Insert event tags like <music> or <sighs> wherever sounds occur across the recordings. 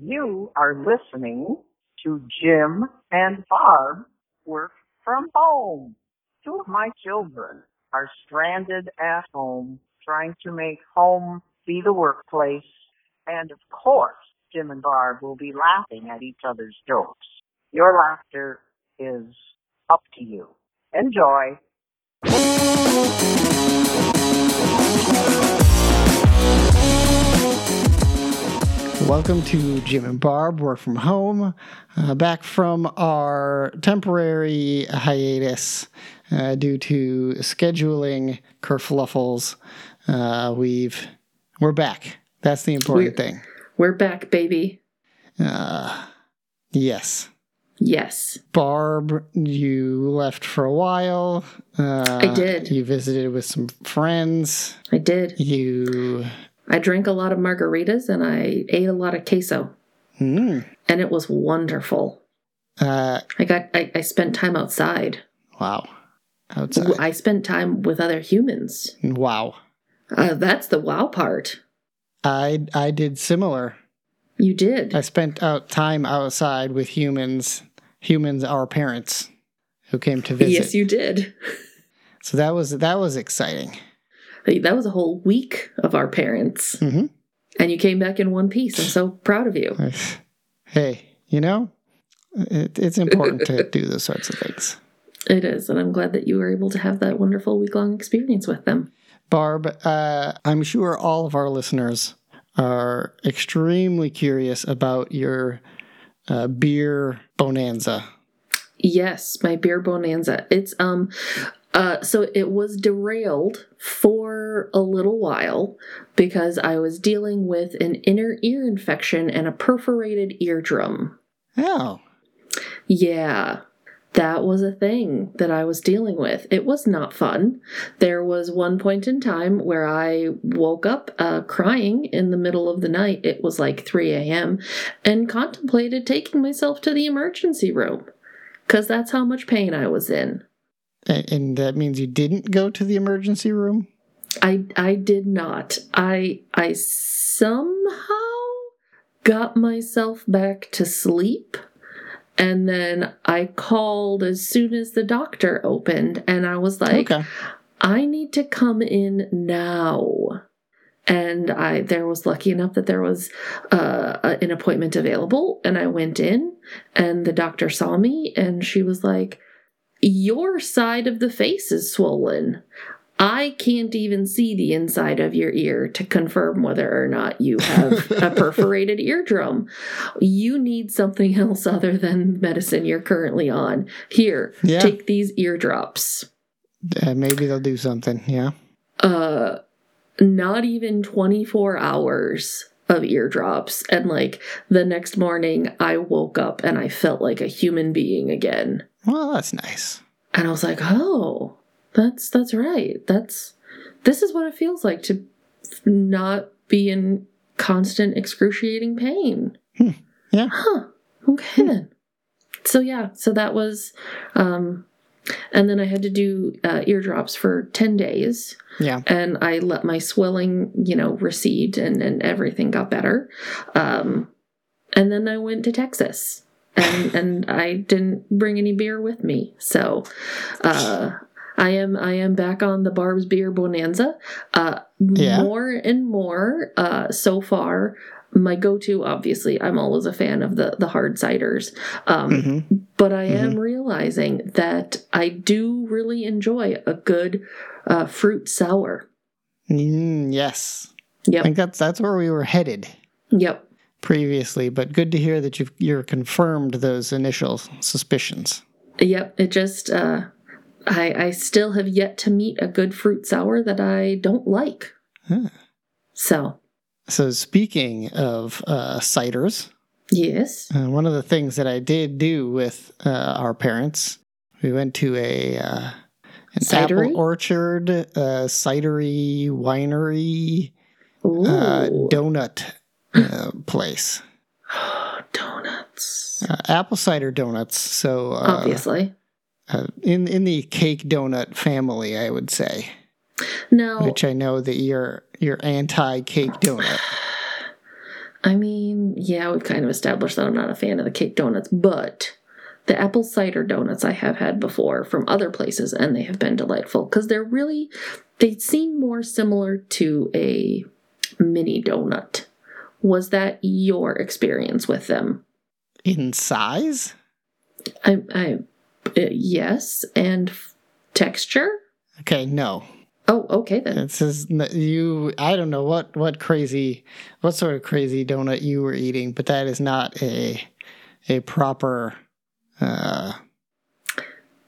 You are listening to Jim and Barb work from home. Two of my children are stranded at home trying to make home be the workplace. And of course, Jim and Barb will be laughing at each other's jokes. Your laughter is up to you. Enjoy. Welcome to Jim and Barb Work from Home. Uh, back from our temporary hiatus uh, due to scheduling kerfluffles. Uh, we've we're back. That's the important We're- thing. We're back, baby. Uh, yes, Yes. Barb, you left for a while. Uh, I did. You visited with some friends. I did. You. I drank a lot of margaritas and I ate a lot of queso. Mm, And it was wonderful. uh, I got I, I spent time outside. wow. Outside. I spent time with other humans. Wow. Uh, that's the wow part. I I did similar. You did. I spent out time outside with humans, humans our parents who came to visit. yes, you did. so that was that was exciting. That was a whole week of our parents. hmm And you came back in one piece. I'm so proud of you. Hey, you know, it, it's important to do those sorts of things. It is. And I'm glad that you were able to have that wonderful week long experience with them. Barb, uh, I'm sure all of our listeners are extremely curious about your uh, beer bonanza. Yes, my beer bonanza. It's um uh so it was derailed for a little while because I was dealing with an inner ear infection and a perforated eardrum. Oh, Yeah. That was a thing that I was dealing with. It was not fun. There was one point in time where I woke up uh, crying in the middle of the night. It was like 3 a.m. and contemplated taking myself to the emergency room because that's how much pain I was in. And, that means you didn't go to the emergency room? I I did not. I I somehow got myself back to sleep. And then I called as soon as the doctor opened and I was like, okay. I need to come in now. And I there was lucky enough that there was uh, an appointment available, and I went in, and the doctor saw me, and she was like, "Your side of the face is swollen. I can't even see the inside of your ear to confirm whether or not you have <laughs> a perforated eardrum. You need something else other than medicine you're currently on. Here, Yeah. take these eardrops." Uh, maybe they'll do something. Yeah. uh not even 24 hours of eardrops and like the next morning i woke up and i felt like a human being again Well, that's nice. and i was like oh that's that's right that's this is what it feels like to not be in constant excruciating pain Hmm. Yeah. huh okay then so yeah so that was um and then i had to do uh, eardrops for 10 days Yeah. and I let my swelling, you know, recede and, and everything got better. Um, and then I went to Texas and, and I didn't bring any beer with me. So, uh, I am, I am back on the Barb's beer bonanza. Uh, Yeah. more and more, uh, so far. My go-to, obviously, I'm always a fan of the the hard ciders. Um, hmm but I am realizing that I do really enjoy a good uh, fruit sour. Mm, yes. I think that's that's where we were headed Yep. Previously, but good to hear that you've you're confirmed those initial suspicions. Yep. It just, uh, I, I still have yet to meet a good fruit sour that I don't like. Huh. So, So speaking of uh, ciders, yes. uh, one of the things that I did do with uh, our parents, we went to a uh, an Cidery? apple orchard, uh, cidery winery, uh, donut uh, place. <gasps> Donuts. Uh, apple cider donuts. So uh, Obviously. uh, in in the cake donut family, I would say, Now, which I know that you're you're anti cake donut. <sighs> I mean, yeah, we've kind of established that I'm not a fan of the cake donuts, but the apple cider donuts I have had before from other places, and they have been delightful because they're really, they seem more similar to a mini donut. Was that your experience with them? In size? I, I, uh, yes, and f- texture. Okay, no. Oh, okay then. It says you. I don't know what what crazy, what sort of crazy donut you were eating, but that is not a a proper uh,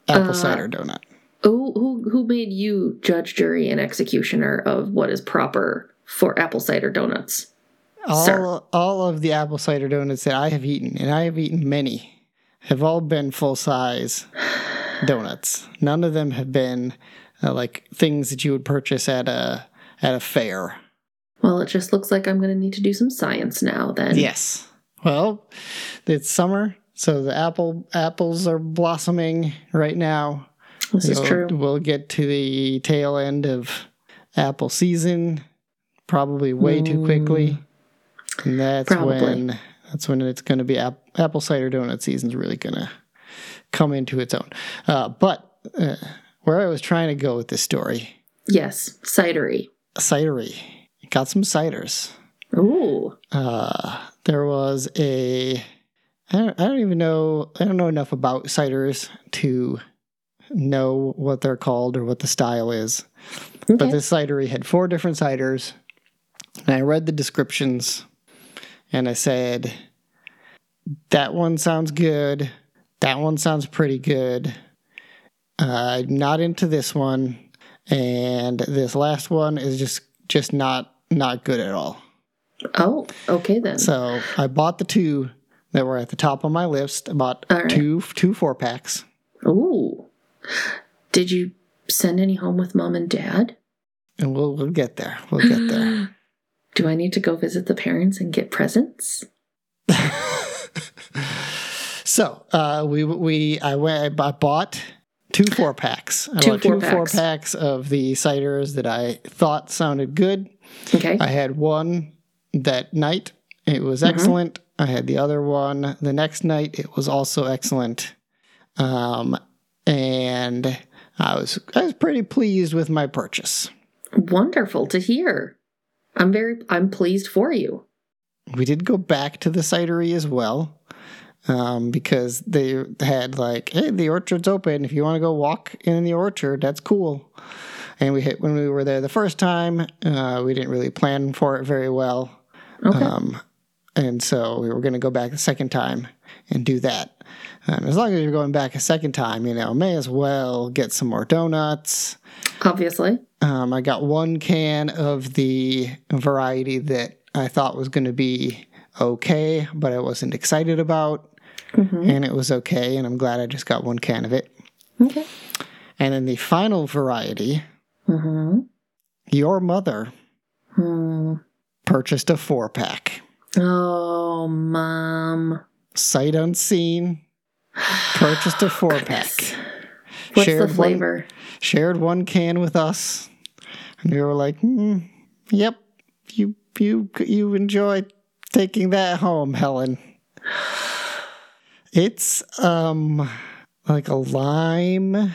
apple Uh, cider donut. Who who who made you judge, jury, and executioner of what is proper for apple cider donuts? All sir. all of the apple cider donuts that I have eaten, and I have eaten many, have all been full size donuts. None of them have been uh, like things that you would purchase at a at a fair. Well, it just looks like I'm going to need to do some science now. Then. Yes. Well, it's summer, so the apple apples are blossoming right now. This is true. We'll get to the tail end of apple season, probably way too quickly, and that's Probably. when that's when it's going to be ap- apple cider donut season's really going to come into its own. Uh, but uh, where I was trying to go with this story, Yes, cidery. cidery, got some ciders. Ooh. uh, there was a I don't, I don't even know I don't know enough about ciders to know what they're called or what the style is. Okay. But this cidery had four different ciders, and I read the descriptions, and I said, "That one sounds good. That one sounds pretty good. Uh, I'm not into this one, and this last one is just just not not good at all." oh, okay then. So I bought the two that were at the top of my list. I bought right. two two four packs. Ooh. Did you send any home with mom and dad? And we'll we'll get there. We'll get there. <gasps> <laughs> Do I need to go visit the parents and get presents? <laughs> so uh, we we I went I bought two four packs. I Two bought two four four packs. packs of the ciders that I thought sounded good. Okay. I had one that night. It was Mhm. excellent. I had the other one the next night. It was also excellent. Um, and I was I was pretty pleased with my purchase. Wonderful to hear. I'm very I'm pleased for you. We did go back to the cidery as well. Um, because they had like, hey, the orchard's open. If you want to go walk in the orchard, that's cool. And we hit when we were there the first time. Uh, we didn't really plan for it very well. Okay. Um, and so we were going to go back the second time and do that. Um, as long as you're going back a second time, you know, may as well get some more donuts. Obviously. Um, I got one can of the variety that I thought was going to be okay, but I wasn't excited about. hmm And it was okay, and I'm glad I just got one can of it. Okay. And then the final variety, hmm your mother Hmm. purchased a four pack. Oh, mom. Sight unseen, purchased a <sighs> four pack. What's Shared the one- flavor? shared one can with us, and we were like, hmm, "Yep, you you you enjoy taking that home, Helen." <sighs> It's um like a lime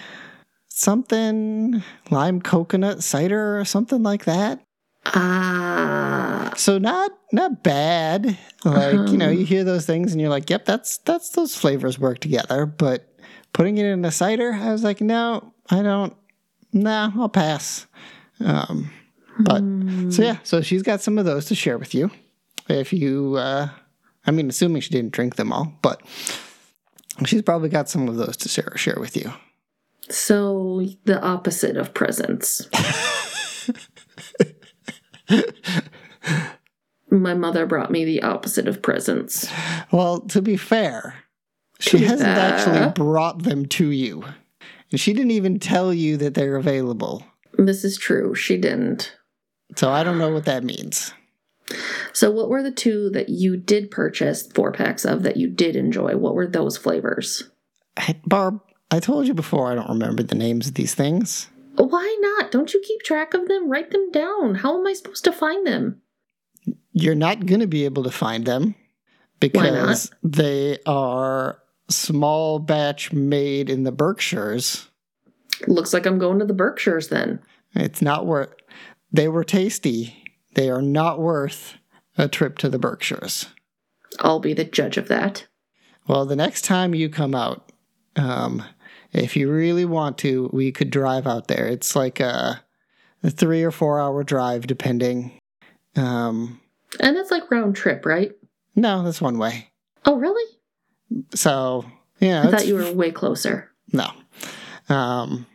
something lime coconut cider or something like that. Ah. So not not bad. Like you know, you hear those things and you're like, "Yep, that's that's those flavors work together." But putting it in a cider, I was like, "No, I don't. Nah, I'll pass." Um, but Hmm. so yeah, so she's got some of those to share with you. If you, uh, I mean, assuming she didn't drink them all, but she's probably got some of those to share share with you. So the opposite of presents. <laughs> My mother brought me the opposite of presents. Well, to be fair, she hasn't actually brought them to you. And she didn't even tell you that they're available. This is true. She didn't. So I don't know what that means. So, what were the two that you did purchase four packs of that you did enjoy? What were those flavors? Barb, I told you before I don't remember the names of these things. Why not? Don't you keep track of them? Write them down. How am I supposed to find them? you're not going to be able to find them because they are small batch made in the Berkshires. Looks like I'm going to the Berkshires then. It's not worth. They were tasty. They are not worth a trip to the Berkshires. I'll be the judge of that. Well, the next time you come out, um, if you really want to, we could drive out there. It's like a, a three or four hour drive, depending. Um, And it's like round trip, right? no, that's one way. Oh, really? So yeah, I thought you were way closer. No. Um,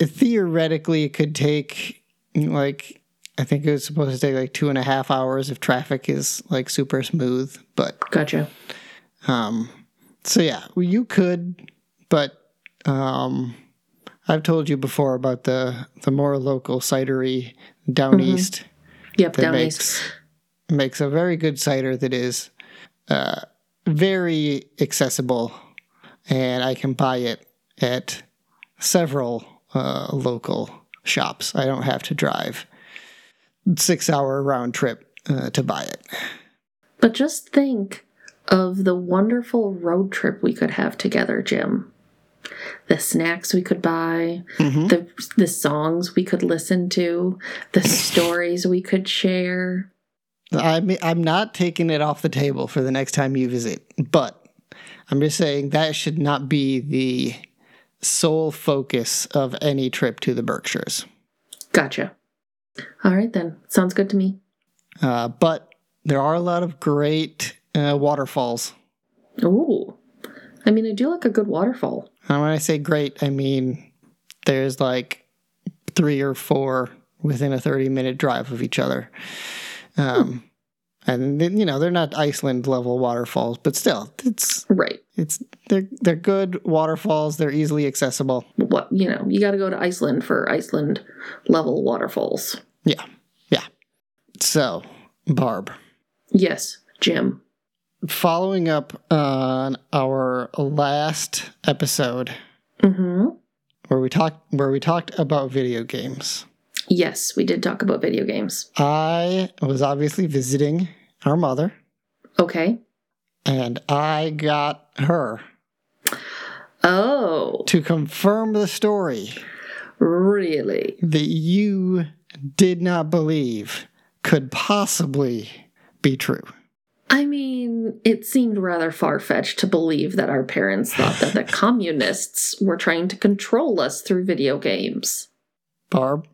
theoretically, it could take like I think it was supposed to take like two and a half hours if traffic is like super smooth. But Gotcha. um, so yeah, you could, but um, I've told you before about the the more local cidery down Mhm. east Yep, down makes east. makes a very good cider that is uh, very accessible, and I can buy it at several uh, local shops. I don't have to drive six hour round trip uh, to buy it. But just think of the wonderful road trip we could have together, Jim. The snacks we could buy, Mhm. the the songs we could listen to, the stories we could share. I'm I'm not taking it off the table for the next time you visit, but I'm just saying that should not be the sole focus of any trip to the Berkshires. Gotcha. All right then. Sounds good to me. Uh, but there are a lot of great uh, waterfalls. Ooh. I mean, I do like a good waterfall. And when I say great, I mean there's like three or four within a 30 minute drive of each other. Um, and you know they're not Iceland level waterfalls, but still, it's Right. it's they're they're good waterfalls. They're easily accessible. What, you know, you got to go to Iceland for Iceland level waterfalls. Yeah, yeah. So, Barb, Yes, Jim. Following up on our last episode Mm-hmm. where we talked where we talked about video games. Yes, we did talk about video games. I was obviously visiting our mother, Okay. and I got her Oh, to confirm the story really? that you did not believe could possibly be true. I mean, it seemed rather far fetched to believe that our parents thought that the <laughs> communists were trying to control us through video games. Barb,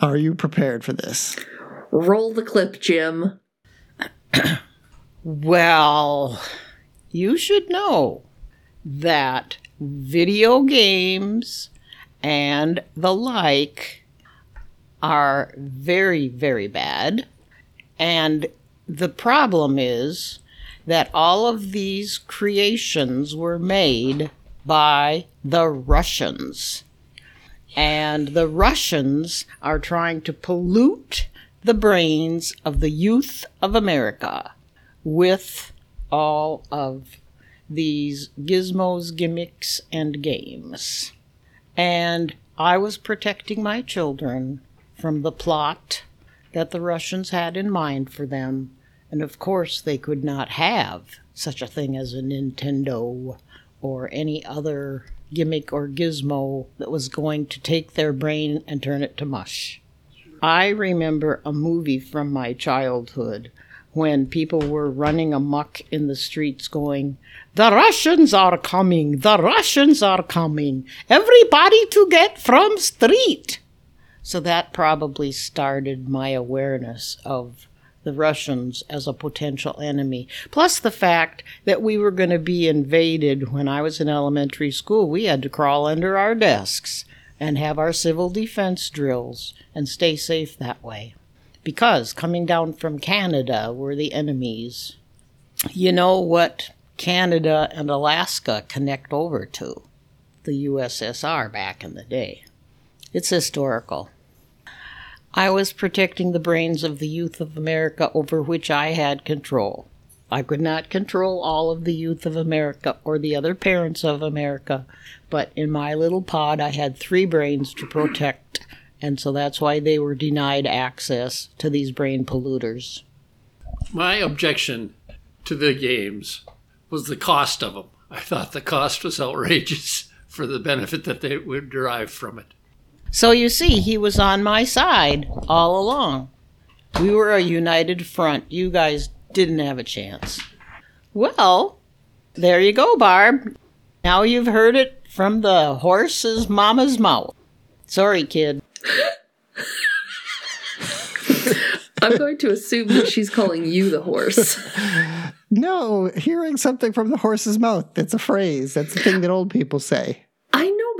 are you prepared for this? Roll the clip, Jim. <clears throat> Well, you should know that video games and the like are very, very bad. And the problem is that all of these creations were made by the Russians. And the Russians are trying to pollute the brains of the youth of America with all of these gizmos, gimmicks, and games. And I was protecting my children from the plot that the Russians had in mind for them. And of course, they could not have such a thing as a Nintendo or any other gimmick or gizmo that was going to take their brain and turn it to mush. I remember a movie from my childhood when people were running amuck in the streets going, The Russians are coming! The Russians are coming! Everybody to get from street! So that probably started my awareness of the Russians as a potential enemy. Plus the fact that we were going to be invaded when I was in elementary school. We had to crawl under our desks and have our civil defense drills and stay safe that way. Because coming down from Canada were the enemies. You know what Canada and Alaska connect over to? The USSR back in the day. It's historical. I was protecting the brains of the youth of America over which I had control. I could not control all of the youth of America or the other parents of America, but in my little pod I had three brains to protect, and so that's why they were denied access to these brain polluters. My objection to the games was the cost of them. I thought the cost was outrageous <laughs> for the benefit that they would derive from it. So you see, he was on my side all along. We were a united front. You guys didn't have a chance. Well, there you go, Barb. Now you've heard it from the horse's mama's mouth. Sorry, kid. <laughs> I'm going to assume that she's calling you the horse. <laughs> No, hearing something from the horse's mouth. That's a phrase. That's the thing that old people say.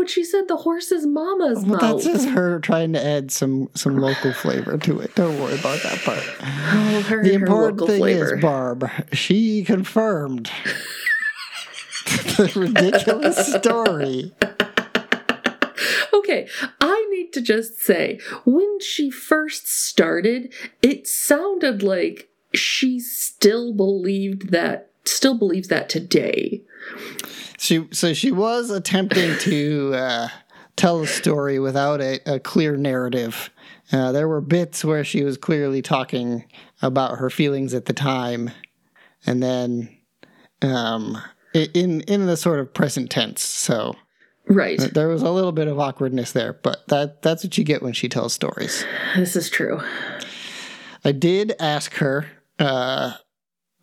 But she said the horse's mama's Well, mouth. that's just her trying to add some some local flavor to it. Don't worry about that part. oh, her, The important local thing flavor. is, Barb, she confirmed <laughs> the ridiculous story. <laughs> Okay, I need to just say, when she first started, it sounded like she still believed that, still believes that today. She so she was attempting to uh, tell a story without a, a clear narrative. Uh, there were bits where she was clearly talking about her feelings at the time, and then um, in in the sort of present tense. So Right. there was a little bit of awkwardness there, but that that's what you get when she tells stories. This is true. I did ask her uh,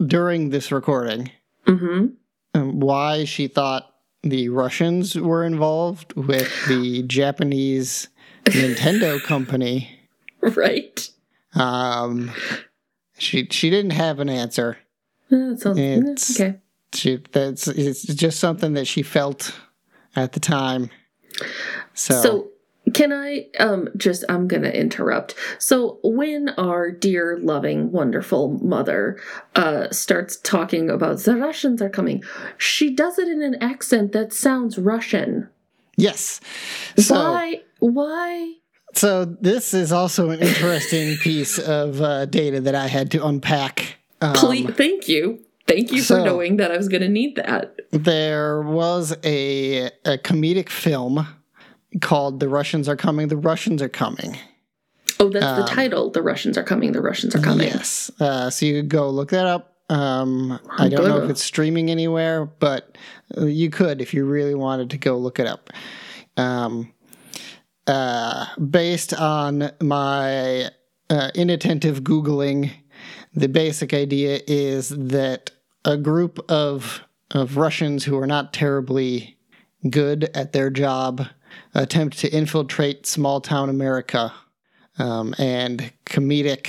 during this recording hmm um, why she thought the Russians were involved with the Japanese Nintendo <laughs> company. Right. Um, she she didn't have an answer. It's- okay. She that's it's just something that she felt at the time. So, So can I um just I'm going to interrupt. So when our dear loving wonderful mother uh starts talking about the Russians are coming, she does it in an accent that sounds Russian. yes. So why why so this is also an interesting <laughs> piece of uh, data that I had to unpack. Um, Please thank you. Thank you for knowing that I was going to need that. there was a a comedic film called "The Russians Are Coming." The Russians are coming. Oh, that's Um, the title. The Russians are coming. The Russians are coming. Yes. Uh, so you could go look that up. Um, I don't know if it's streaming anywhere, but you could if you really wanted to go look it up. Um, uh, based on my uh, inattentive Googling, the basic idea is that a group of of Russians who are not terribly good at their job attempt to infiltrate small town America um, and comedic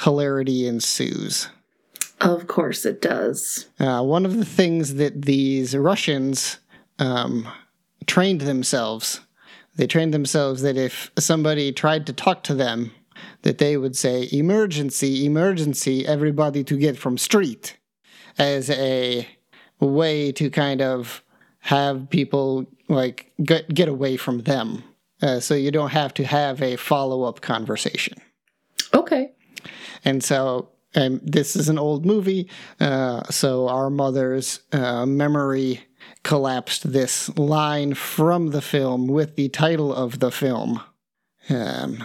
hilarity ensues. Of course it does. Uh, one of the things that these Russians um, trained themselves, they trained themselves that if somebody tried to talk to them, that they would say "emergency, emergency, everybody to get from street," as a way to kind of have people like get get away from them, uh, so you don't have to have a follow up conversation. Okay. And so um, this is an old movie, uh, so our mother's uh, memory collapsed this line from the film with the title of the film. Um,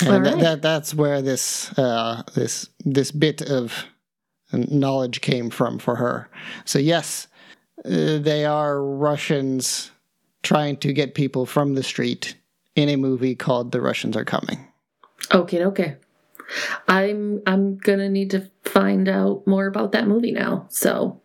and All that, that that's where this uh, this this bit of knowledge came from for her. So yes, uh, they are Russians trying to get people from the street in a movie called "The Russians Are Coming." Okay, okay. I'm I'm gonna need to find out more about that movie now. So,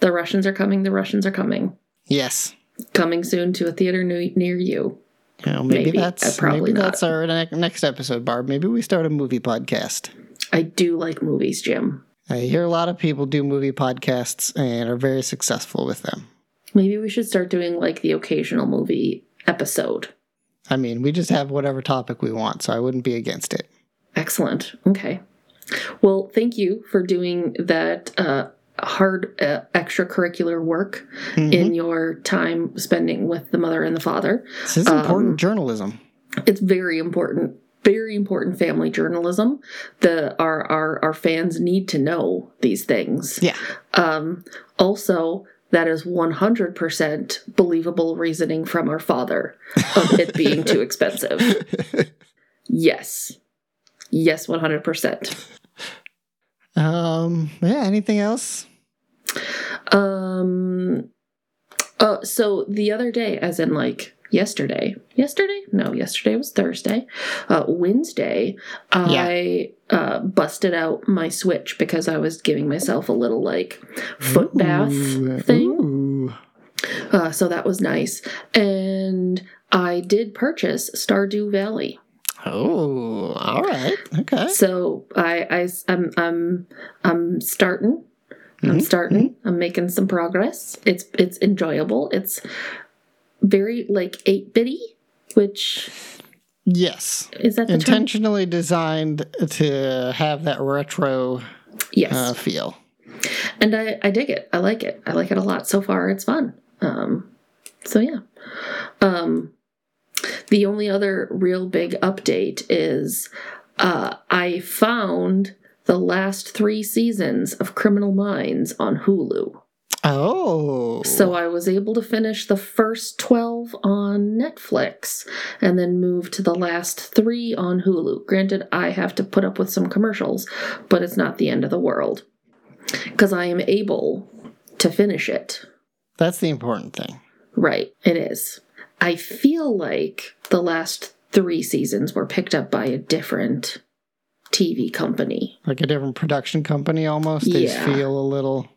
the Russians are coming. The Russians are coming. Yes. Coming soon to a theater new, near you. You know, maybe, Maybe. that's probably maybe that's our ne- next episode, Barb. Maybe we start a movie podcast. I do like movies, Jim. I hear a lot of people do movie podcasts and are very successful with them. Maybe we should start doing like the occasional movie episode. I mean, we just have whatever topic we want, so I wouldn't be against it. Excellent. Okay. Well, thank you for doing that uh, hard uh, extracurricular work Mhm. in your time spending with the mother and the father. This is important um, journalism. It's very important, very important family journalism. The our our our fans need to know these things. Yeah. Um, also, that is one hundred percent believable reasoning from our father of it being too expensive. <laughs> Yes, yes, one hundred percent. Um, yeah, anything else? Um. Uh, so the other day, as in like yesterday, yesterday? No, yesterday was Thursday. Uh, Wednesday, I uh, busted out my Switch because I was giving myself a little like foot bath Ooh, thing. ooh. Uh, so that was nice. And I did purchase Stardew Valley. Oh, all right. Okay. So I, I I'm I'm I'm starting. I'm Mhm, starting. I'm making some progress. It's it's enjoyable. It's very like eight bitty, which Yes. is that the term? Intentionally designed to have that retro Yes, uh, feel. and I I dig it. I like it. I like it a lot. So far, it's fun. Um, so yeah. Um, the only other real big update is uh, I found the last three seasons of Criminal Minds on Hulu. Oh. So I was able to finish the first 12 on Netflix and then move to the last three on Hulu. Granted, I have to put up with some commercials, but it's not the end of the world because I am able to finish it. that's the important thing. Right, it is. I feel like the last three seasons were picked up by a different TV company. Like a different production company almost. They Yeah. feel a little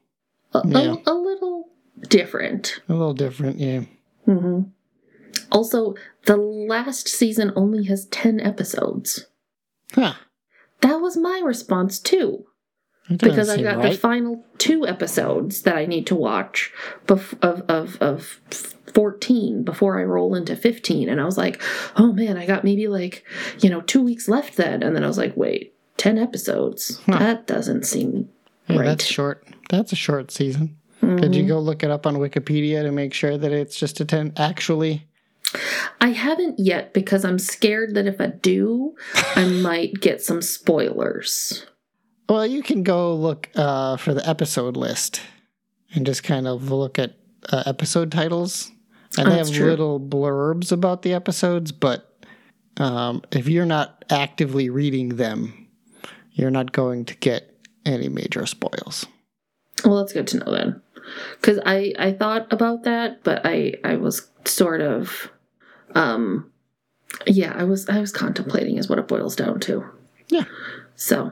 A, a- Yeah. a little different. a little different, yeah. hmm Also, the last season only has 10 episodes. Huh. That was my response too, because I got the final two episodes that I need to watch bef- of, of, of 14 before I roll into 15. And I was like, oh man, I got maybe like, you know, two weeks left then. And then I was like, wait, 10 episodes? Huh. That doesn't seem right. that's short. That's a short season. Did you go look it up on Wikipedia to make sure that it's just a 10? Actually, I haven't yet because I'm scared that if I do, I <laughs> might get some spoilers. well, you can go look uh, for the episode list and just kind of look at uh, episode titles. And Oh, they have true. little blurbs about the episodes, but um, if you're not actively reading them, you're not going to get any major spoils. Well, that's good to know then, because I I thought about that, but I I was sort of, um, yeah, I was I was contemplating is what it boils down to. Yeah. So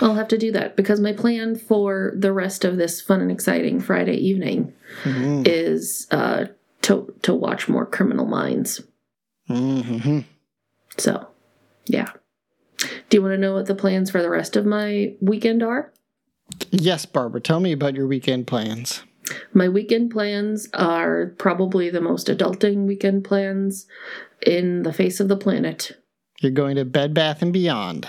I'll have to do that because my plan for the rest of this fun and exciting Friday evening Mhm. is uh to to watch more Criminal Minds. Mhm. So, yeah. Do you want to know what the plans for the rest of my weekend are? Yes, Barbara, tell me about your weekend plans. My weekend plans are probably the most adulting weekend plans in the face of the planet. You're going to Bed Bath and Beyond.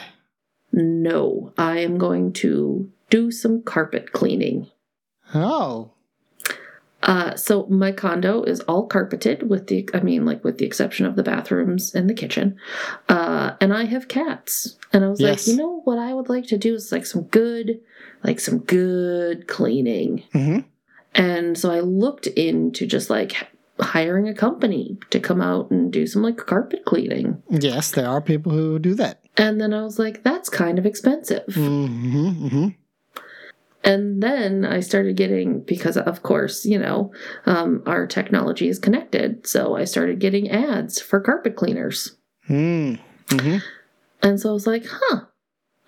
No, I am going to do some carpet cleaning. Oh, Uh, so my condo is all carpeted with the, I mean, like with the exception of the bathrooms and the kitchen. Uh, and I have cats. And I was Yes. like, you know what I would like to do is like some good, like some good cleaning. hmm And so I looked into just like hiring a company to come out and do some like carpet cleaning. yes, there are people who do that. And then I was like, that's kind of expensive. hmm hmm And then I started getting, because of course, you know, um, our technology is connected. So I started getting ads for carpet cleaners. Mm-hmm. And so I was like, huh,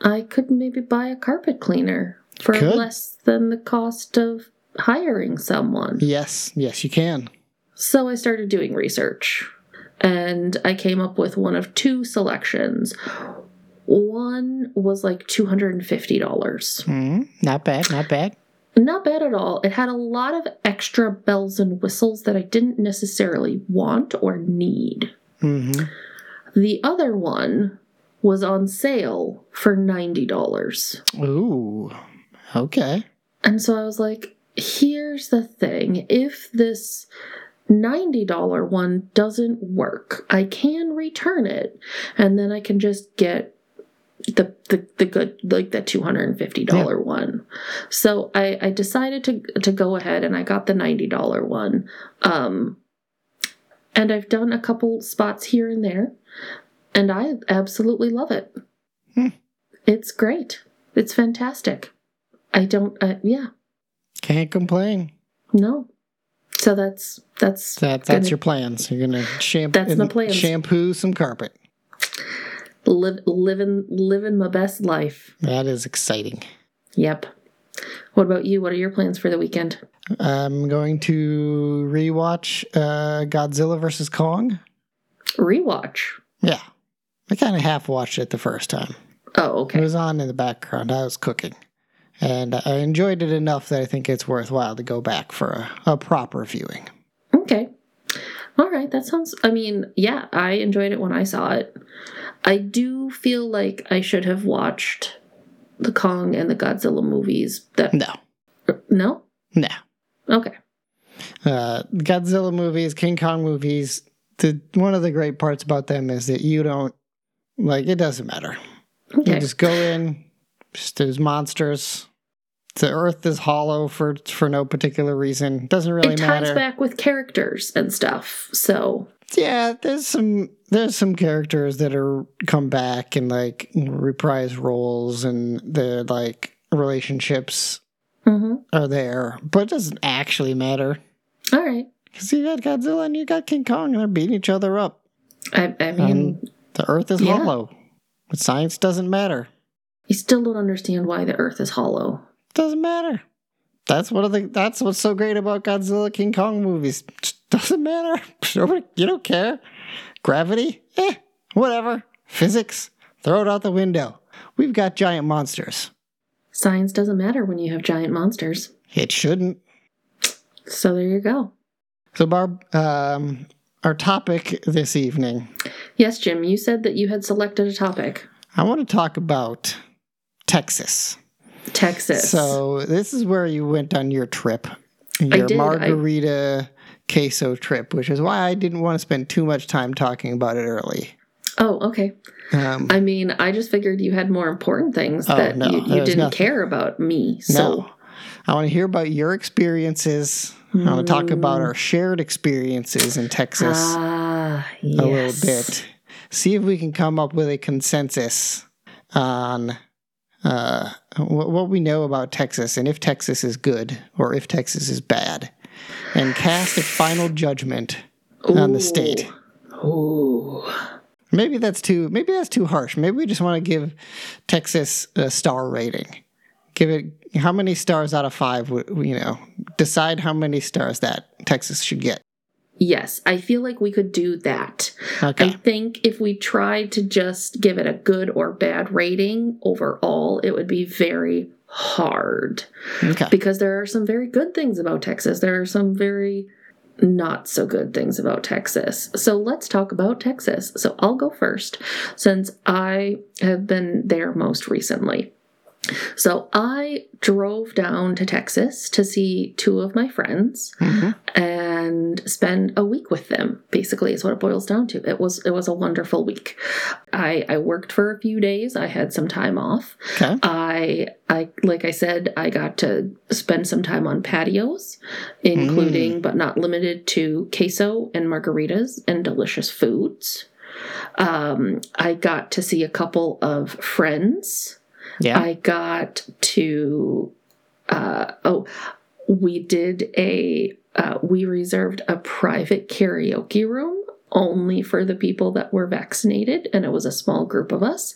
I could maybe buy a carpet cleaner for Could. less than the cost of hiring someone. Yes, yes, you can. So I started doing research and I came up with one of two selections. One was like $250. Mm, not bad, not bad. Not bad at all. It had a lot of extra bells and whistles that I didn't necessarily want or need. hmm The other one was on sale for $90. Ooh, okay. And so I was like, here's the thing if this $90 one doesn't work, I can return it and then I can just get the the, the good like the $250 Yeah. one. So I, I decided to to go ahead and I got the $90 one. Um and I've done a couple spots here and there and I absolutely love it. Hmm. It's great. It's fantastic. I don't. Uh, yeah. Can't complain. No. So that's that's That, that's gonna your plans. You're gonna shampoo That's my plans. shampoo some carpet. Live living living my best life. That is exciting. Yep. What about you? What are your plans for the weekend? I'm going to rewatch uh, Godzilla vs Kong. Rewatch. Yeah, I kind of half watched it the first time. Oh, okay. It was on in the background. I was cooking, and I enjoyed it enough that I think it's worthwhile to go back for a, a proper viewing. Okay. All right. That sounds. I mean, yeah, I enjoyed it when I saw it. I do feel like I should have watched the Kong and the Godzilla movies. That No, no. no. Okay. Uh, Godzilla movies, King Kong movies. The one of the great parts about them is that you don't like. It doesn't matter. Okay. You just go in. Just, there's monsters. The Earth is hollow for for no particular reason. Doesn't really matter. it ties matter. back with characters and stuff. So Yeah, there's some there's some characters that are come back and like reprise roles and the like relationships mhm. are there, but it doesn't actually matter all right. because you got Godzilla and you got King Kong and they're beating each other up. I, I mean, The Earth is Yeah. hollow, but science doesn't matter. you still don't understand why the Earth is hollow. Doesn't matter. That's one of the that's what's so great about Godzilla King Kong movies. <laughs> Doesn't matter. <laughs> You don't care. Gravity? Eh, whatever. Physics? Throw it out the window. We've got giant monsters. Science doesn't matter when you have giant monsters. It shouldn't. So there you go. So Barb, um, our topic this evening, Yes, Jim, you said that you had selected a topic. I want to talk about Texas. Texas. So this is where you went on your trip, your did, I- margarita queso trip, which is why I didn't want to spend too much time talking about it early. oh, okay. Um, I mean, I just figured you had more important things Oh, that no, you, you didn't nothing. care about me. So no, I want to hear about your experiences. I want to talk about our shared experiences in Texas ah, a little bit. See if we can come up with a consensus on uh, what, what we know about Texas and if Texas is good or if Texas is bad, and cast a final judgment on the state. Ooh. Maybe that's too. Maybe that's too harsh. Maybe we just want to give Texas a star rating. Give it how many stars out of five? would You know, decide how many stars that Texas should get. Yes, I feel like we could do that. Okay. I think if we tried to just give it a good or bad rating overall, it would be very hard okay. because there are some very good things about Texas. There are some very not so good things about Texas. So let's talk about Texas. So I'll go first since I have been there most recently. So I drove down to Texas to see two of my friends Mhm. And spend a week with them. Basically, is what it boils down to. It was it was a wonderful week. I I worked for a few days. I had some time off. Okay. I I like I said, I got to spend some time on patios, including but not limited to queso and margaritas and delicious foods. Um, I got to see a couple of friends. Yeah. I got to uh, oh, we did a uh, we reserved a private karaoke room only for the people that were vaccinated, and it was a small group of us.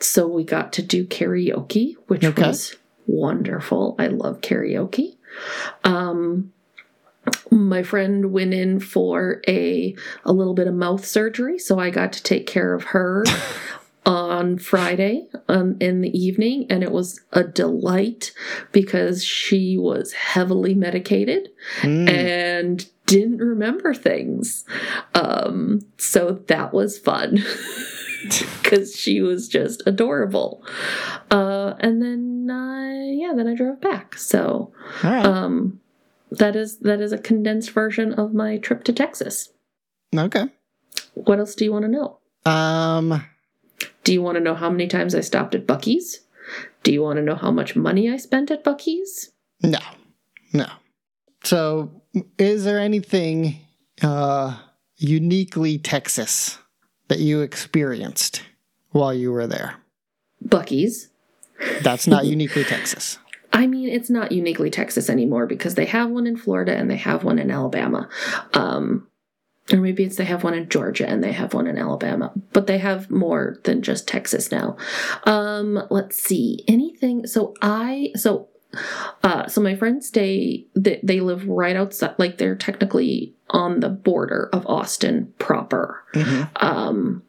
So we got to do karaoke, which Okay. was wonderful. I love karaoke. Um, my friend went in for a a little bit of mouth surgery, so I got to take care of her <laughs> on Friday um, in the evening, and it was a delight because she was heavily medicated Mm. and didn't remember things. Um, so that was fun <laughs> because she was just adorable. Uh, and then, uh, yeah, then I drove back. So right. um, that is that is a condensed version of my trip to Texas. okay. What else do you want to know? Um. Do you want to know how many times I stopped at Buc-ee's? Do you want to know how much money I spent at Buc-ee's? No. No. So, is there anything uh, uniquely Texas that you experienced while you were there? Buc-ee's. That's not uniquely Texas. <laughs> I mean, it's not uniquely Texas anymore because they have one in Florida and they have one in Alabama. Um, or maybe it's they have one in Georgia and they have one in Alabama, but they have more than just Texas now. Um, let's see. Anything so I so uh so my friends stay they, they live right outside like they're technically on the border of Austin proper. Mhm. Um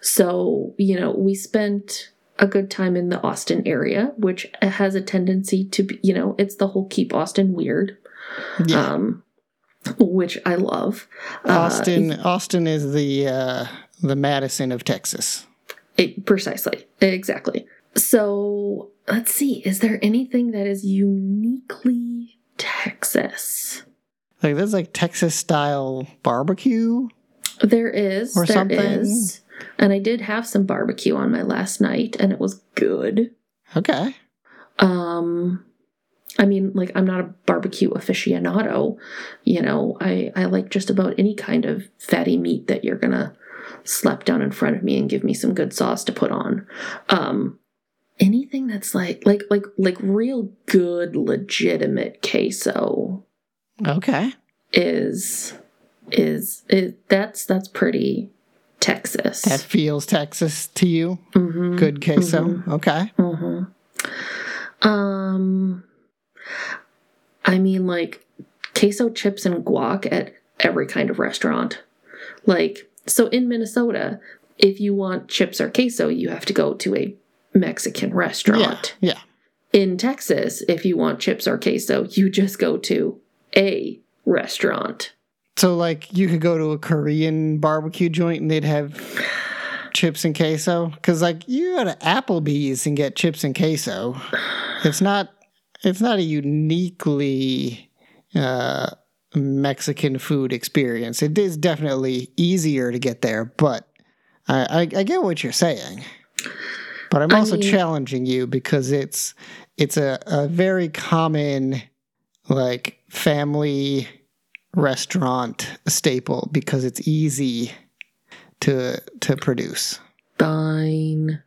so, you know, we spent a good time in the Austin area, which has a tendency to be, you know, it's the whole keep Austin weird. Yeah. Um <laughs> which I love. Uh, Austin Austin is the uh, the Madison of Texas. It, precisely. Exactly. So let's see. Is there anything that is uniquely Texas? Like there's like Texas style barbecue. There is. Or there something. is. And I did have some barbecue on my last night, and it was good. Okay. Um, I mean, like I'm not a barbecue aficionado. You know, I I like just about any kind of fatty meat that you're gonna slap down in front of me and give me some good sauce to put on. Um, anything that's like like like like real good legitimate queso Okay. is is is that's that's pretty Texas. That feels Texas to you. Mhm. Good queso. Mhm. Okay. hmm Um, I mean, like queso chips and guac at every kind of restaurant. Like, so in Minnesota, if you want chips or queso, you have to go to a Mexican Yeah. restaurant. Yeah. In Texas, if you want chips or queso, you just go to a restaurant. So like you could go to a Korean barbecue joint and they'd have chips and queso because like you go to Applebee's and get chips and queso. It's not. It's not a uniquely uh, Mexican food experience. It is definitely easier to get there, but I, I, I get what you're saying. But I'm I also mean- challenging you because it's it's a, a very common like family restaurant staple because it's easy to to produce. Fine.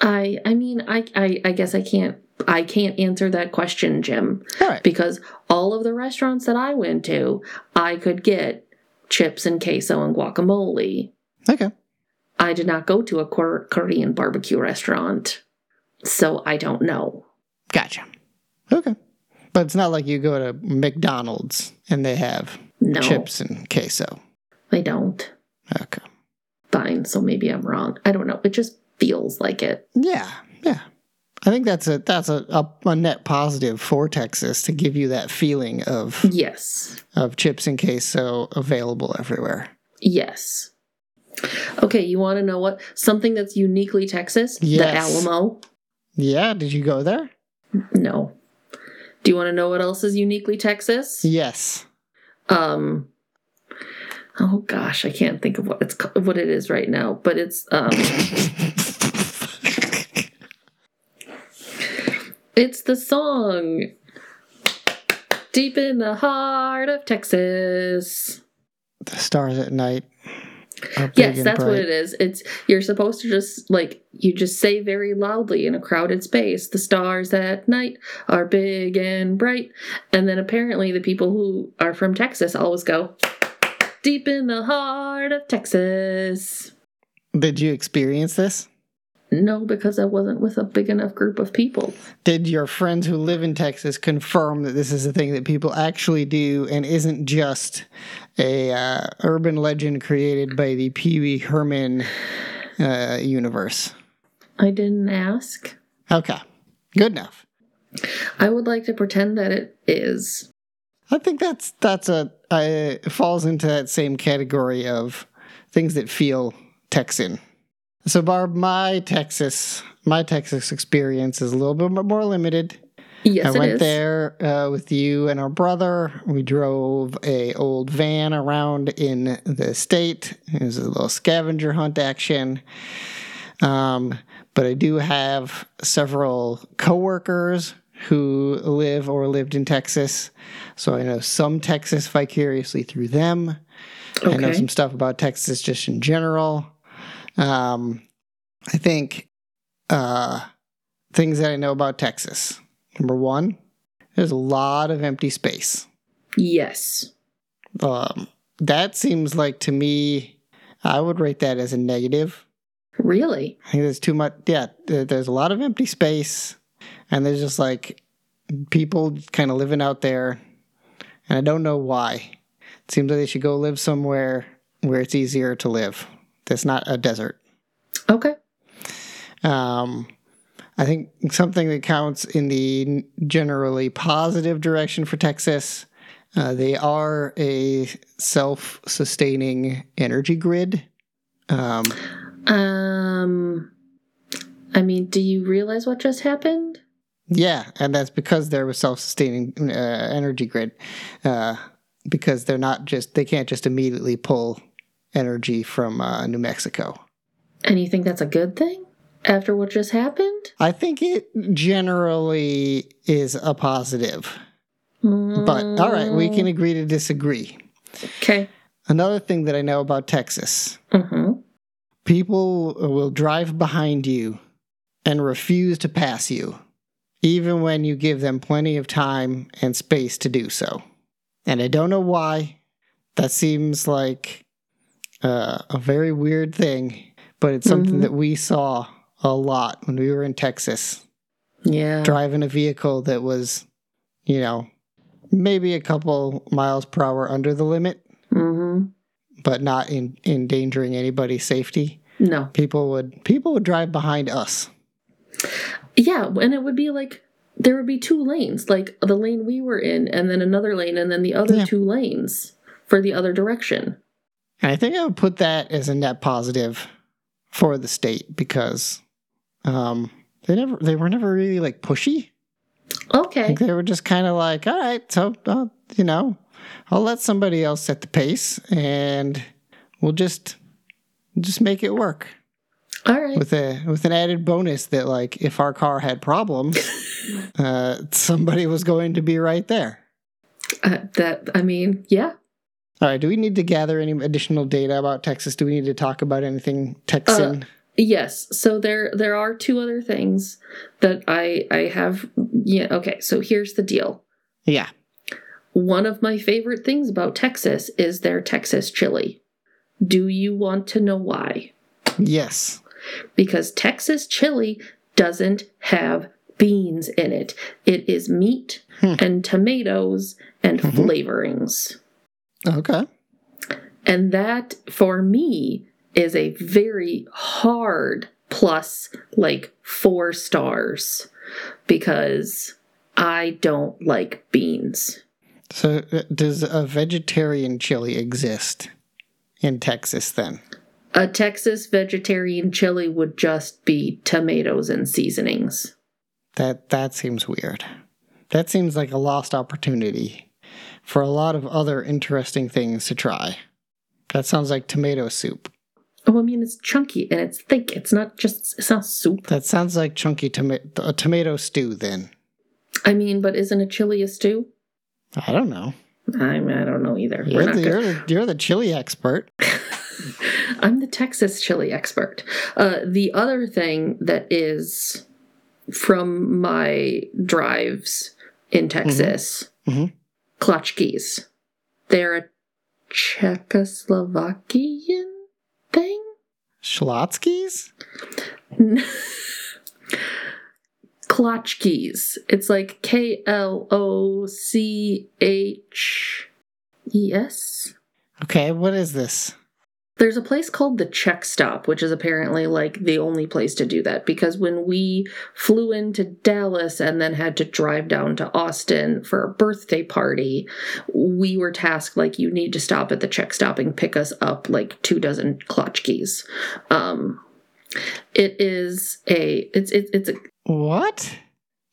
I I mean I, I I guess I can't I can't answer that question, Jim, All right. because all of the restaurants that I went to, I could get chips and queso and guacamole. Okay. I did not go to a Kor- Korean barbecue restaurant, so I don't know. Gotcha. Okay. But it's not like you go to McDonald's and they have No, chips and queso. They don't. Okay. Fine, so maybe I'm wrong. I don't know. It just feels like it. Yeah. Yeah. I think that's a that's a, a, a net positive for Texas to give you that feeling of Yes. of chips and queso available everywhere. Yes. Okay, you want to know what something that's uniquely Texas? Yes. The Alamo. Yeah, did you go there? No. Do you want to know what else is uniquely Texas? Yes. Um. Oh gosh, I can't think of what it's what it is right now, but it's um. <laughs> it's the song. Deep in the heart of Texas. the stars at night. Yes, that's what it is. It's you're supposed to just like you just say very loudly in a crowded space, the stars at night are big and bright. And then apparently the people who are from Texas always go deep in the heart of Texas. Did you experience this? No, because I wasn't with a big enough group of people. Did your friends who live in Texas confirm that this is a thing that people actually do and isn't just a uh, urban legend created by the Pee Wee Herman uh, universe? I didn't ask. Okay, good enough. I would like to pretend that it is. I think that's that's a it falls into that same category of things that feel Texan. So, Barb, my Texas my Texas experience is a little bit more limited. Yes, I went is. there uh, with you and our brother. We drove a old van around in the state. It was a little scavenger hunt action. Um, but I do have several coworkers who live or lived in Texas, so I know some Texas vicariously through them. I know some stuff about Texas just in general. Um, I think uh, things that I know about Texas. Number one, there's a lot of empty space. Yes. Um, that seems like to me, I would rate that as a negative. Really? I think there's too much. Yeah, there's a lot of empty space, and there's just like people kind of living out there, and I don't know why. It seems like they should go live somewhere where it's easier to live. That's not a desert. Okay. Um, I think something that counts in the generally positive direction for Texas. Uh, they are a self-sustaining energy grid. Um, Um I mean, do you realize what just happened? Yeah, and that's because they're a self-sustaining uh, energy grid. Uh, because they're not just they can't just immediately pull energy from uh, New Mexico. And you think that's a good thing after what just happened? I think it generally is a positive. But all right, we can agree to disagree. Okay. Another thing that I know about Texas hmm people will drive behind you and refuse to pass you, even when you give them plenty of time and space to do so. And I don't know why. That seems like uh, a very weird thing, but it's something Mhm. that we saw a lot when we were in Texas, Yeah. driving a vehicle that was, you know, maybe a couple miles per hour under the limit hmm but not in endangering anybody's safety. No. People would people would drive behind us. Yeah, and it would be like there would be two lanes, like the lane we were in, and then another lane, and then the other Yeah. two lanes for the other direction. And I think I would put that as a net positive for the state because um, they never they were never really like pushy. Okay. think they were just kind of like, all right, so uh, you know, I'll let somebody else set the pace, and we'll just just make it work All right. with a with an added bonus that like if our car had problems, <laughs> uh, somebody was going to be right there. Uh, that I mean, yeah. All right. Do we need to gather any additional data about Texas? Do we need to talk about anything Texan? Yes. So there there are two other things that I I have yeah, okay. So here's the deal. yeah. One of my favorite things about Texas is their Texas chili. Do you want to know why? Yes. Because Texas chili doesn't have beans in it. It is meat Hmm. and tomatoes and Mhm. flavorings. Okay. And that for me is a very hard plus like four stars because I don't like beans. So, uh, does a vegetarian chili exist in Texas then? A Texas vegetarian chili would just be tomatoes and seasonings. That that seems weird. That seems like a lost opportunity for a lot of other interesting things to try. That sounds like tomato soup. Oh, I mean, it's chunky and it's thick. It's not just, it's not soup. That sounds like chunky tomato a tomato stew then. I mean, but isn't a chili a stew? I don't know. I, mean, I don't know either. You're not the, good. you're, the, you're the chili expert. <laughs> I'm the Texas chili expert. Uh, the other thing that is from my drives in Texas, Mhm. Klotchkis. They're a Czechoslovakian thing? Schlotzky's? <laughs> Klotchkis. It's like K L O C H E S. Okay, what is this? There's a place called the Czech Stop, which is apparently like the only place to do that because when we flew into Dallas and then had to drive down to Austin for a birthday party, we were tasked like you need to stop at the Czech Stop and pick us up like two dozen Klotchkis. Um, it is a it's it, it's a What?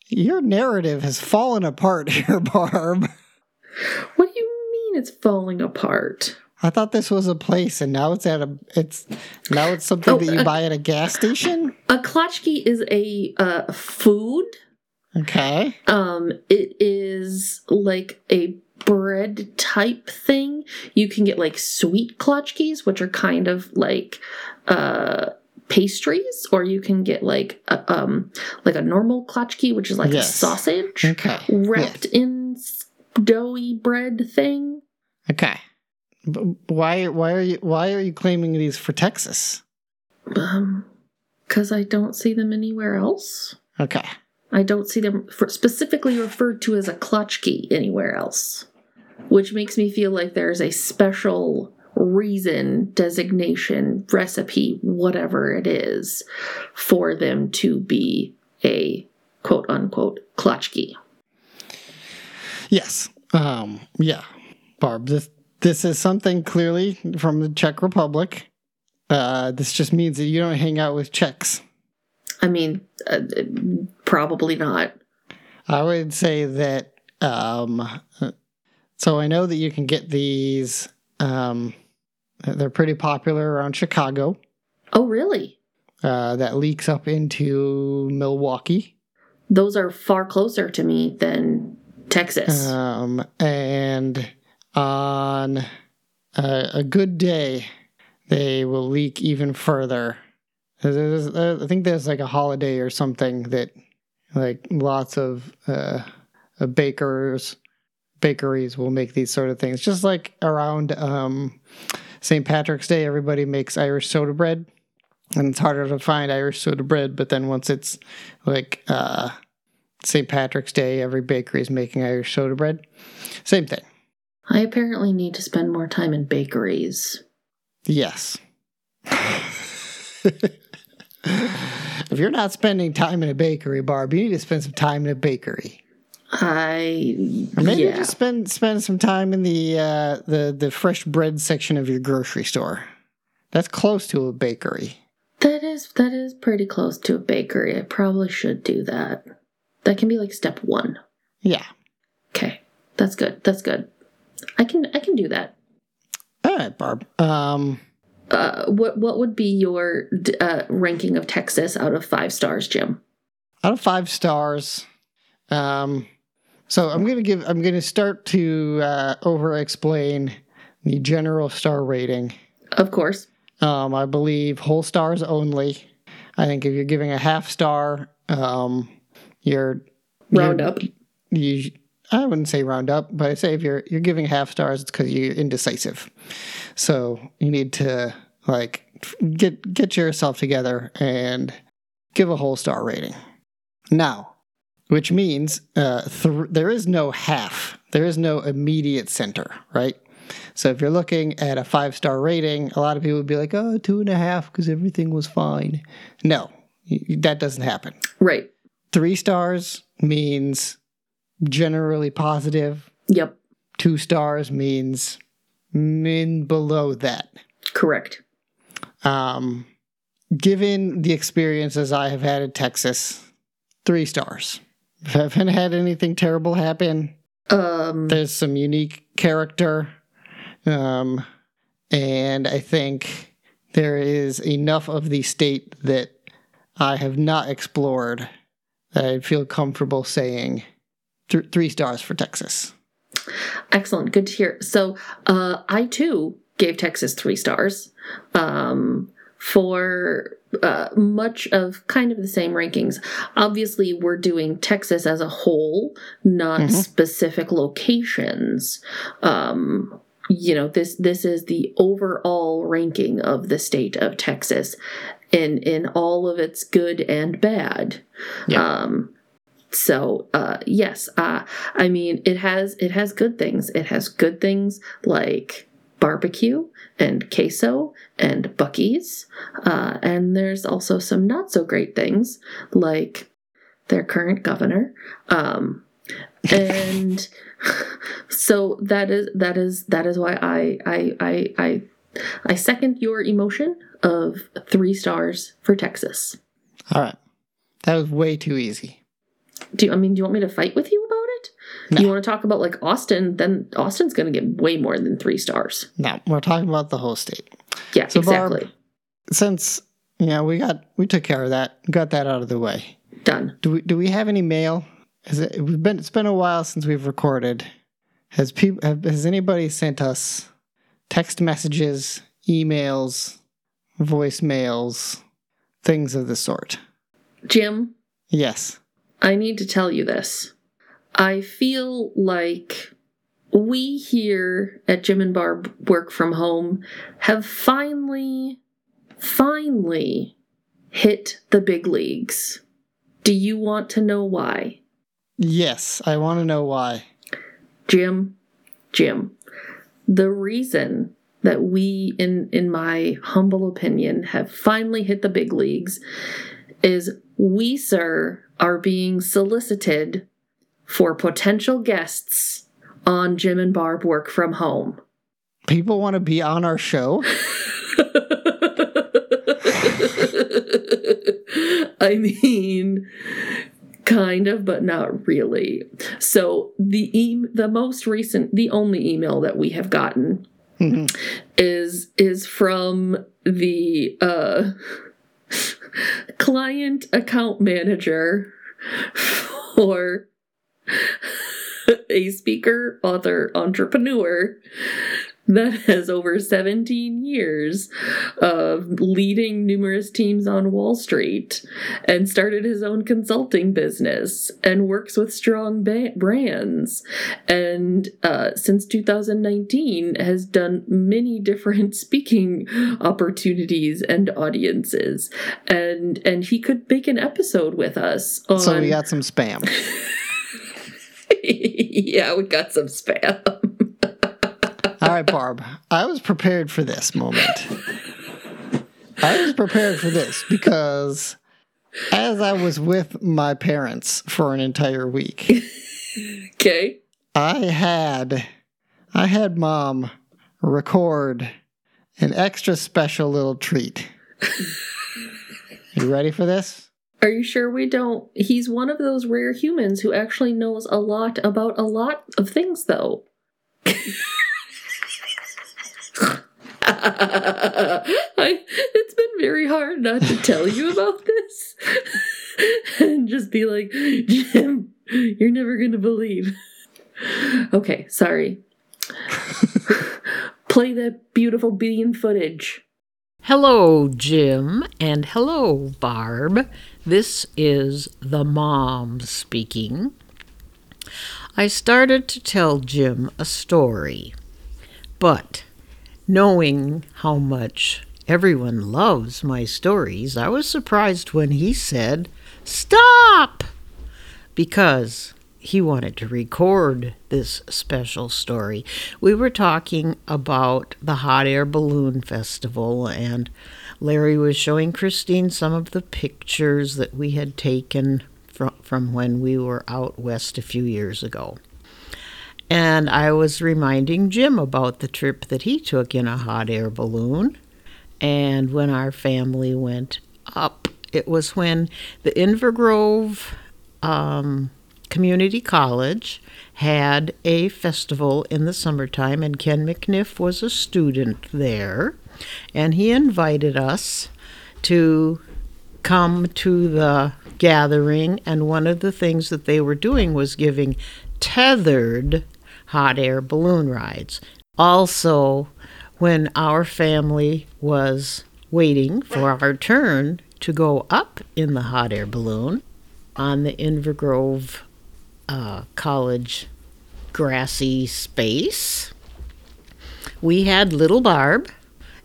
Your narrative has fallen apart <laughs> here, Barb. what do you mean it's falling apart? I thought this was a place, and now it's at a. It's now it's something Oh, that you uh, buy at a gas station. A Klotchki is a uh, food Okay. Um, it is like a bread type thing. You can get like sweet klotchkis, which are kind of like uh pastries, or you can get like a, um like a normal klatchki, which is like Yes. a sausage Okay. wrapped in doughy bread thing. Okay. Why why are you why are you claiming these for Texas? Um, because I don't see them anywhere else. Okay. I don't see them for specifically referred to as a klatchki anywhere else, which makes me feel like there's a special reason, designation, recipe, whatever it is, for them to be a quote unquote klatchki. Yes. Um yeah. Barb, this this is something clearly from the Czech Republic. Uh this just means that you don't hang out with Czechs. I mean, uh, probably not. I would say that um so I know that you can get these um they're pretty popular around Chicago. Oh, really? Uh that leaks up into Milwaukee. Those are far closer to me than Texas. Um, and on a, a good day, they will leak even further. There's- I think there's like a holiday or something that, like, lots of uh, uh, bakers, bakeries will make these sort of things. Just like around um, St. Patrick's Day, everybody makes Irish soda bread. And it's harder to find Irish soda bread, but then once it's like uh, St. Patrick's Day, every bakery is making Irish soda bread. Same thing. I apparently need to spend more time in bakeries. Yes. if you're not spending time in a bakery, Barb, you need to spend some time in a bakery. I Or maybe yeah. just spend spend some time in the uh, the the fresh bread section of your grocery store. That's close to a bakery. That is that is pretty close to a bakery. I probably should do that. That can be like step one. Yeah. Okay, that's good. That's good. I can I can do that. All right, Barb. Um, Uh, what what would be your uh, ranking of Texas out of five stars, Jim? out of five stars. Um, so I'm gonna give. I'm gonna start to uh, over explain the general star rating. Of course. Um, I believe whole stars only. I think if you're giving a half star, um, you're Round you're- up. You, I wouldn't say round up, but I say if you're you're giving half stars, it's because you're indecisive. So you need to like get get yourself together and give a whole star rating. Now, which means uh, th- there is no half. There is no immediate center, right? So if you're looking at a five star rating, a lot of people would be like, "Oh, two and a half because everything was fine." No, that doesn't happen. Right. Three stars means generally positive. Yep. Two stars means min below that. Correct. Um, given the experiences I have had in Texas, three stars. <laughs> Haven't had anything terrible happen. Um. There's some unique character. Um, and I think there is enough of the state that I have not explored that I feel comfortable saying th- three stars for Texas. Excellent. Good to hear. So, uh, I too gave Texas three stars um, for uh, much of kind of the same rankings. Obviously, we're doing Texas as a whole, not Mhm. specific locations. Um, you know this this is the overall ranking of the state of Texas in in all of its good and bad. Yeah. Um, so uh, yes, uh, I mean it has it has good things. It has good things like barbecue and queso and Buc-ee's uh, and there's also some not so great things like their current governor. Um, <laughs> and so that is that is that is why I I I I I second your emotion of three stars for Texas. All right. That was way too easy. Do you, I mean do you want me to fight with you about it? No. You want to talk about like Austin? Then Austin's going to get way more than three stars. No, we're talking about the whole state. Yeah, So, Barb- exactly. Since you know we got we took care of that, got that out of the way. Done. Do we do we have any mail? Has it we've been it's been a while since we've recorded. Has people have, has anybody sent us text messages, emails, voicemails, things of the sort. Jim, Yes. I need to tell you this. I feel like we here at Jim and Barb Work From Home have finally, finally hit the big leagues. Do you want to know why? Yes, I want to know why. Jim, Jim, the reason that we, in, in my humble opinion, have finally hit the big leagues is we, sir, are being solicited for potential guests on Jim and Barb Work From Home. People want to be on our show. <laughs> I mean, kind of, but not really. So the e- the most recent, the only email that we have gotten Mhm. is is from the uh, client account manager for a speaker, author, entrepreneur that <laughs> has over 17 years of leading numerous teams on Wall Street and started his own consulting business and works with strong ba- brands. And uh, since 2019, has done many different <laughs> speaking opportunities and audiences. And and he could make an episode with us on. So we got some spam. <laughs> yeah, we got some spam. All right, Barb. I was prepared for this moment. I was prepared for this because as I was with my parents for an entire week, Okay. I had I had mom record an extra special little treat. You ready for this? Are you sure we don't? He's one of those rare humans who actually knows a lot about a lot of things, though. <laughs> I, it's been very hard not to tell you about this <laughs> and just be like, Jim, you're never going to believe. Okay, sorry. <laughs> Play that beautiful bean footage. Hello, Jim, and hello, Barb. This is the mom speaking. I started to tell Jim a story, but knowing how much everyone loves my stories, I was surprised when he said, Stop! Because he wanted to record this special story. We were talking about the Hot Air Balloon Festival, and Larry was showing Christine some of the pictures that we had taken from, from when we were out west a few years ago. And I was reminding Jim about the trip that he took in a hot air balloon. And when our family went up, it was when the Inver Grove um, Community College had a festival in the summertime, and Ken McNiff was a student there. And he invited us to come to the gathering, and one of the things that they were doing was giving tethered hot air balloon rides. Also, when our family was waiting for our turn to go up in the hot air balloon on the Inver Grove uh, College grassy space, we had little Barb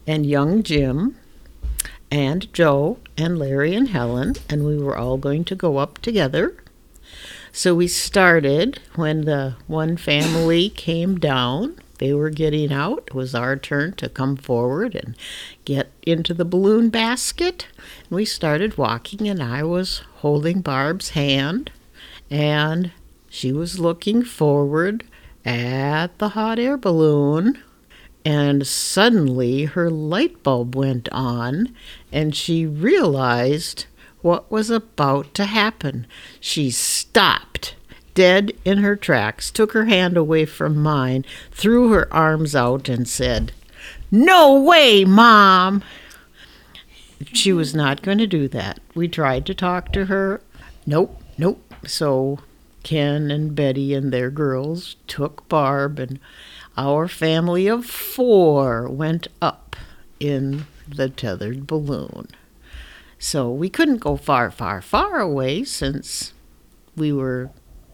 and young Jim and Joe and Larry and Helen, and we were all going to go up together. So we started when the one family came down. They were getting out. It was our turn to come forward and get into the balloon basket. We started walking, and I was holding Barb's hand, and she was looking forward at the hot air balloon. And suddenly her light bulb went on, and she realized what was about to happen. She stopped dead in her tracks, took her hand away from mine, threw her arms out, and said, No way, Mom! She was not going to do that. We tried to talk to her. Nope, nope. So Ken and Betty and their girls took Barb, and our family of four went up in the tethered balloon. So we couldn't go far, far, far away since we were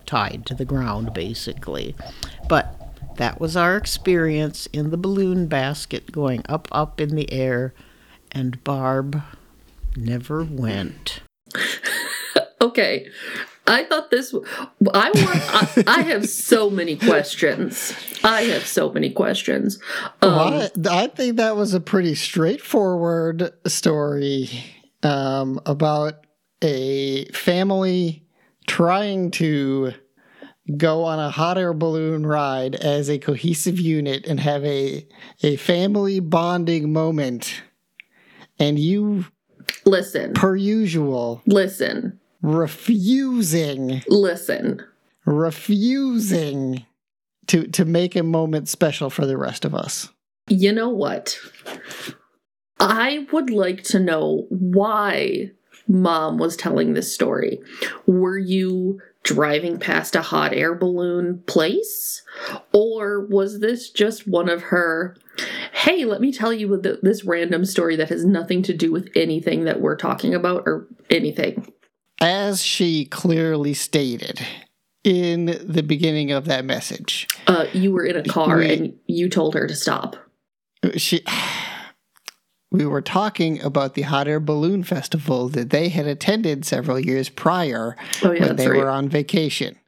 tied to the ground, basically. But that was our experience in the balloon basket going up, up in the air, and Barb never went. <laughs> Okay. I thought this. I want. I, I have so many questions. I have so many questions. Um, Well, I, I think that was a pretty straightforward story um, about a family trying to go on a hot air balloon ride as a cohesive unit and have a a family bonding moment. And you, listen. per usual, Listen. refusing, Listen. refusing to to make a moment special for the rest of us. You know what? I would like to know why mom was telling this story. Were you driving past a hot air balloon place? Or was this just one of her, hey, let me tell you this random story that has nothing to do with anything that we're talking about or anything? as she clearly stated in the beginning of that message, Uh, you were in a car We- and you told her to stop. she we were talking about the hot air balloon festival that they had attended several years prior Oh, yeah, when they right. were on vacation.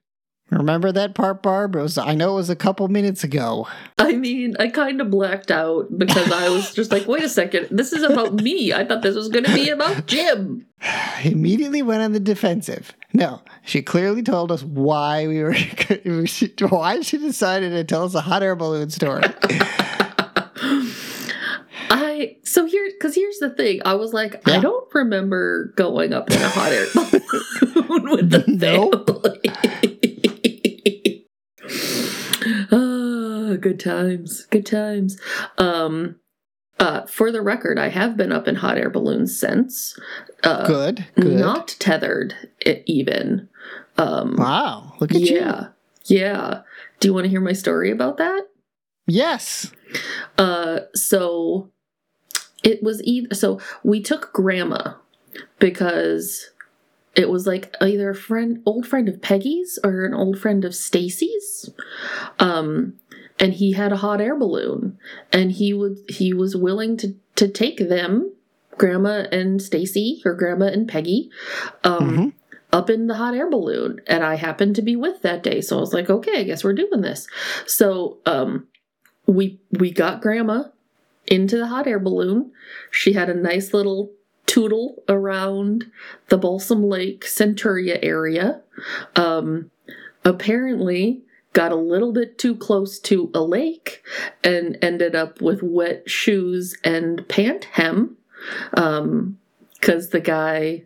Remember that part, Barb? It was I know it was a couple minutes ago. I mean, I kind of blacked out because I was just like, wait a second, this is about me. I thought this was going to be about Jim. <sighs> Immediately went on the defensive. No, she clearly told us why we were <laughs> why she decided to tell us a hot air balloon story. <laughs> I so here because here's the thing. I was like, I don't remember going up in a hot air balloon <laughs> <laughs> with the family. Ah, <sighs> good times, good times. Um, uh, for the record, I have been up in hot air balloons since. Uh, Good, good. Not tethered, even. Um, wow, look at you. yeah, yeah. Do you want to hear my story about that? Yes. Uh, so it was either so we took grandma because it was like either a friend, old friend of Peggy's or an old friend of Stacy's. Um, and he had a hot air balloon, and he would he was willing to to take them, grandma and Stacy, or grandma and Peggy, um, Mhm. up in the hot air balloon. And I happened to be with that day, so I was like, okay, I guess we're doing this. So um, we we got grandma into the hot air balloon. She had a nice little tootle around the Balsam Lake Centuria area. Um, apparently got a little bit too close to a lake and ended up with wet shoes and pant hem um because the guy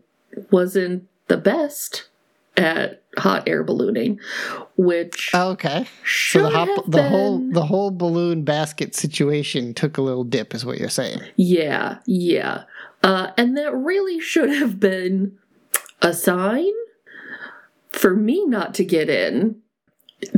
wasn't the best at hot air ballooning which Okay. So the hop, the whole the whole balloon basket situation took a little dip, is what you're saying. Yeah, yeah. Uh, and that really should have been a sign for me not to get in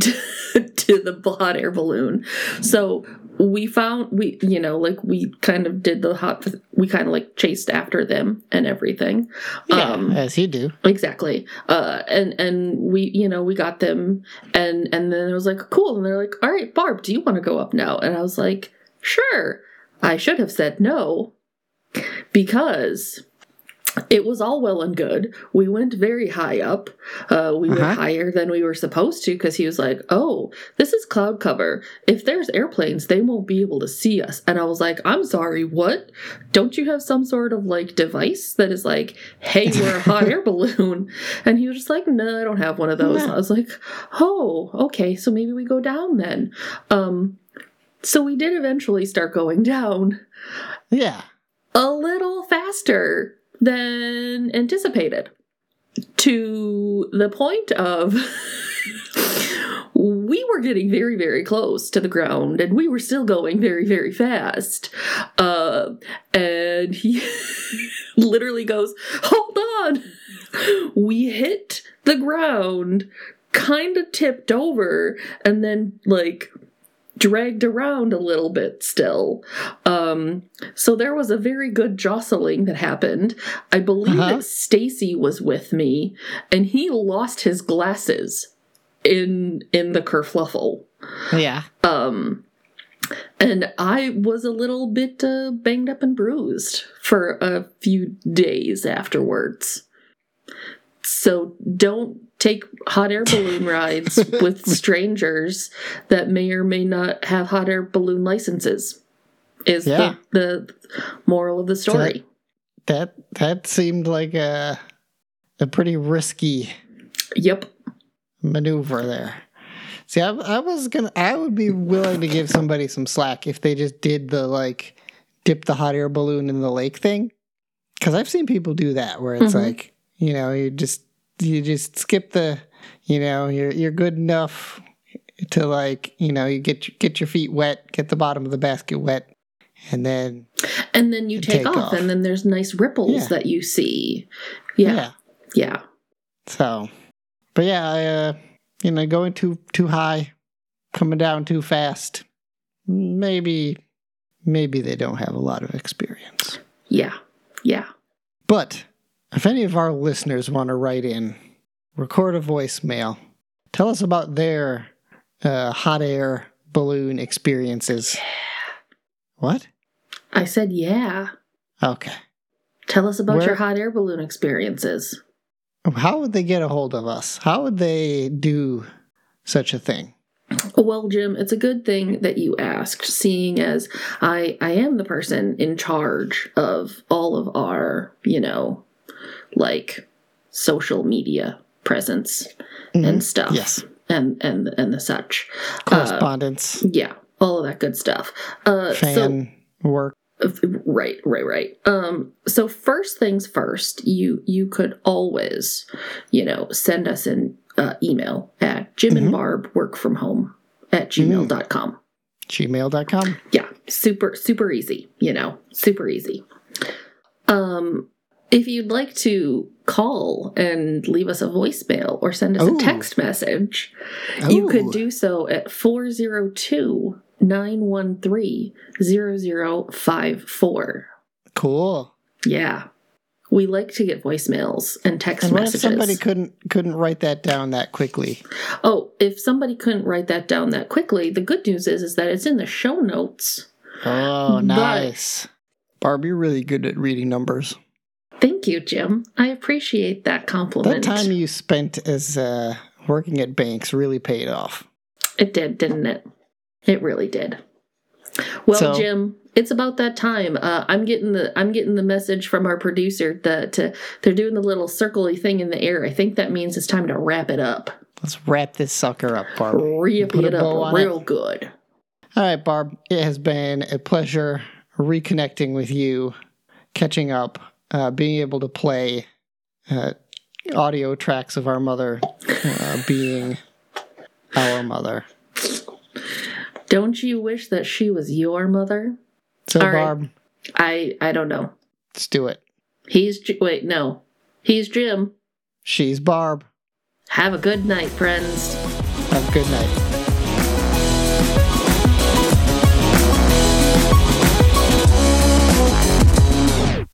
to, <laughs> to the hot air balloon. So we found we you know like we kind of did the hot we kind of like chased after them and everything. Yeah, Um, as you do. exactly. Uh and and we you know we got them and and then it was like cool. And they're like all right barb do you want to go up now? And i was like sure. I should have said no. Because it was all well and good. We went very high up. Uh we went Uh-huh. higher than we were supposed to because he was like oh this is cloud cover. If there's airplanes they won't be able to see us. And i was like i'm sorry what? Don't you have some sort of like device that is like hey we're a hot air <laughs> balloon and he was just like no i don't have one of those. No. i was like oh okay so maybe we go down then. Um so we did eventually start going down Yeah. a little faster than anticipated. To the point of <laughs> we were getting very very close to the ground and we were still going very very fast. Uh, and he <laughs> literally goes hold on. We hit the ground kind of tipped over and then like dragged around a little bit still. Um, so there was a very good jostling that happened. I believe Uh-huh. that Stacy was with me, and he lost his glasses in in the kerfluffle. Yeah. Um, and I was a little bit uh, banged up and bruised for a few days afterwards. So don't take hot air balloon <laughs> rides with strangers that may or may not have hot air balloon licenses. Is Yeah. the, the moral of the story. That that seemed like a a pretty risky Yep. maneuver there. See, I, I was gonna, I would be willing to give somebody some slack if they just did the like dip the hot air balloon in the lake thing, because I've seen people do that where it's Mhm. like you know you just you just skip the you know you're you're good enough to like you know you get your, get your feet wet, get the bottom of the basket wet, and then And then you take, Take off, off. and then there's nice ripples Yeah. that you see. Yeah. yeah. Yeah. So, but yeah, I, uh, you know, going too too high, coming down too fast. Maybe, maybe they don't have a lot of experience. Yeah. Yeah. But if any of our listeners want to write in, record a voicemail, tell us about their uh, hot air balloon experiences. Yeah. What? I said, yeah. Okay. Tell us about Where- your hot air balloon experiences. How would they get a hold of us? How would they do such a thing? Well, Jim, it's a good thing that you asked, seeing as I I am the person in charge of all of our, you know, like social media presence and stuff. Mm-hmm. Yes. And and and the such. Correspondence, Yeah, all of that good stuff. Uh so fan work. right right right um so first things first you you could always you know send us an uh, email at jim and Mhm. barb work from home at gmail.com gmail.com. yeah super super easy you know super easy um if you'd like to call and leave us a voicemail or send us Ooh. a oh. text message you oh. could do so at 402 913 0054. Cool. Yeah. We like to get voicemails and text And what if messages. somebody couldn't couldn't write that down that quickly? oh, if somebody couldn't write that down that quickly, the good news is is that it's in the show notes. Oh, But- nice. Barb, you're really good at reading numbers. Thank you, Jim. I appreciate that compliment. That time you spent as uh, working at banks really paid off. It did, didn't it? It really did. Well, So- Jim, it's about that time. Uh, I'm getting the I'm getting the message from our producer that to, they're doing the little circly thing in the air. I think that means it's time to wrap it up. Let's wrap this sucker up, Barb. Wrap it up real good. All right, Barb. It has been a pleasure reconnecting with you, catching up, uh, being able to play uh, audio tracks of our mother uh, being our mother. Don't you wish that she was your mother? So, All right. Barb, I I don't know. let's do it. He's wait no, he's Jim. She's Barb. Have a good night, friends. Have a good night.